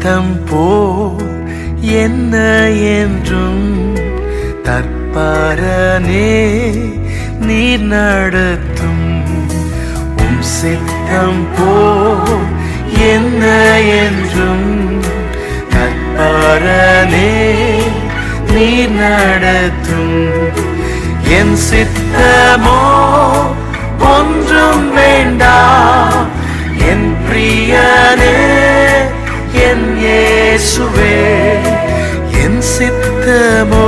சித்தம் போ என்ன என்றும் தற்பாரனே நீர் நடத்தும். உம் சித்தம் போ என்ன என்றும் தற்பாரனே நீர் நடத்தும். என் சித்தமோ ஒன்றும் வேண்டாம் என் பிரியனே என் இயேசுவே என் சித்தமோ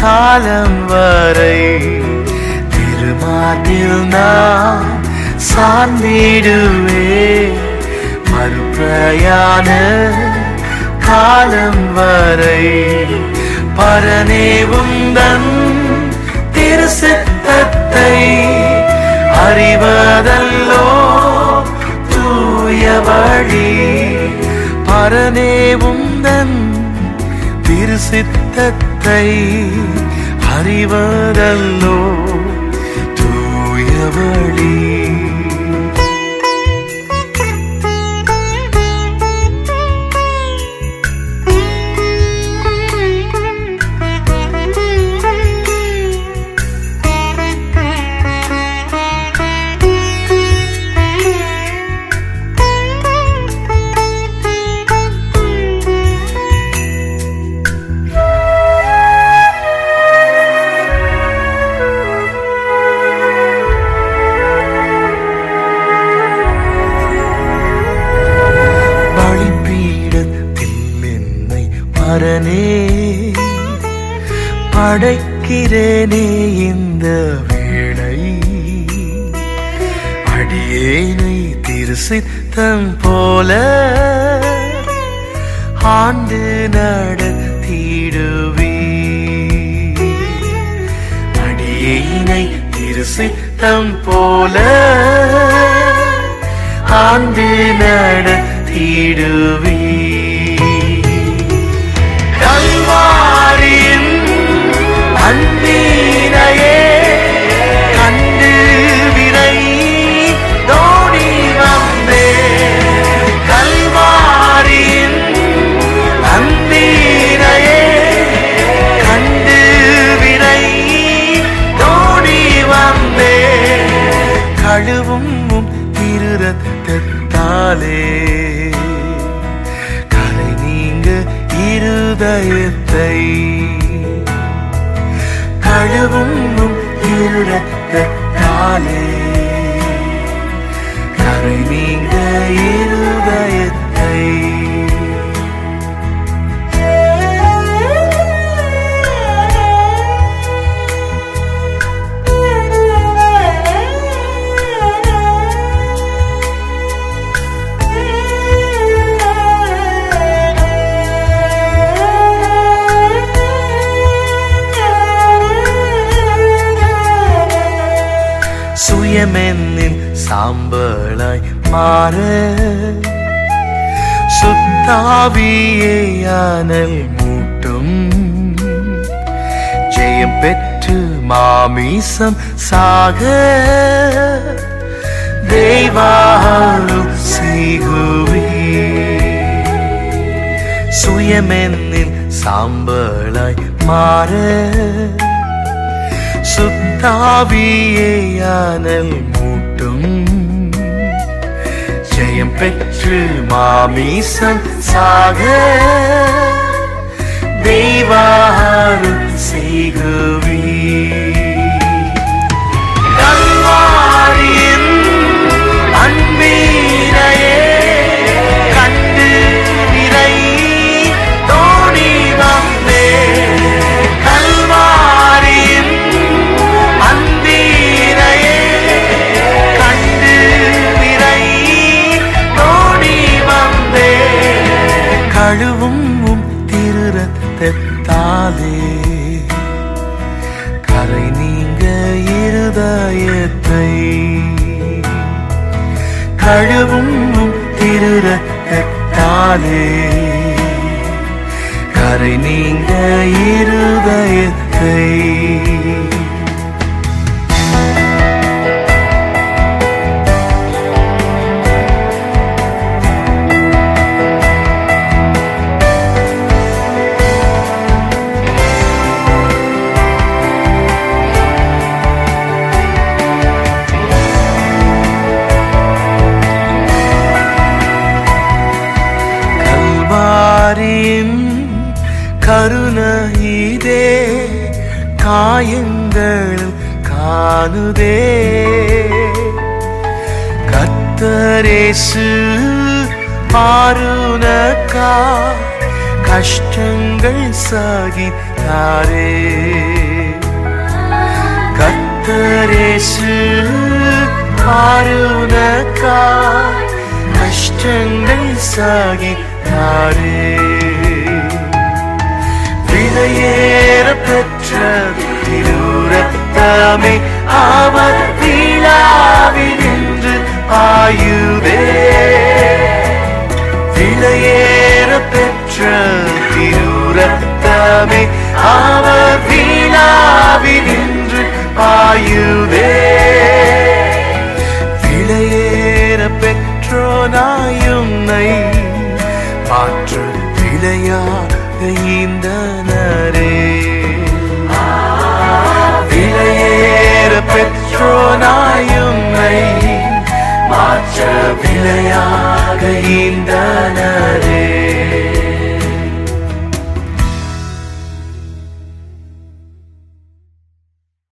காலம் வரை திருமாட்டில் நான் சார்ந்திடுவே. மறுபிரயாண காலம் வரை பரனே உந்தன் திருசித்தத்தை அறிவதல்லோ தூய வழி. பரனே உந்தன் திரு சித்தத்தை அறிவதல்லோ தூயவழி. என்னை படைக்கிறேனே இந்த வேளை. அடியேனை திருசித்தம் போல ஆண்டு நடத்திடுவே அடியேனை திருசித்தம் போல ஆண்டு நடத்திடுவே இருதயத்தை கழுவும் உம் സ്നേഹമെന്നിൻ സാമ്പളായി മാറ. സുത്താവിയാനൽ മൂട്ടും. ജയം പെറ്റു മാമീസം സാഗ ദൈവാളു സീകുവേ സുയമെന്നിൻ സാമ്പളായി മാറ്. சுத்தாவியானல் மூட்டும். ஜெயம் பெற்று மாமீசம் சாக. தெய்வாரும் செய்குவே கழுவும் திருரத்தாலே கரை நீங்க இருதயத்தை. கல்வாரியின் கருணையிதே காயங்கள் காணுதே. கத்தரேசு பாருனக்கா கஷ்டங்கள் சாகித்தாரே. கத்தரேசு பாருனக்கா கஷ்டங்கள் சாகித்தாரே. விலையேற பெற்ற திருரத்தமே அவர் விழாவில் நின்று ஆயுதே விலையேற பெற்ற திருரத்தமே அவர் விழாவில் நின்று ஆயுதே மாற்ற இந்த நரே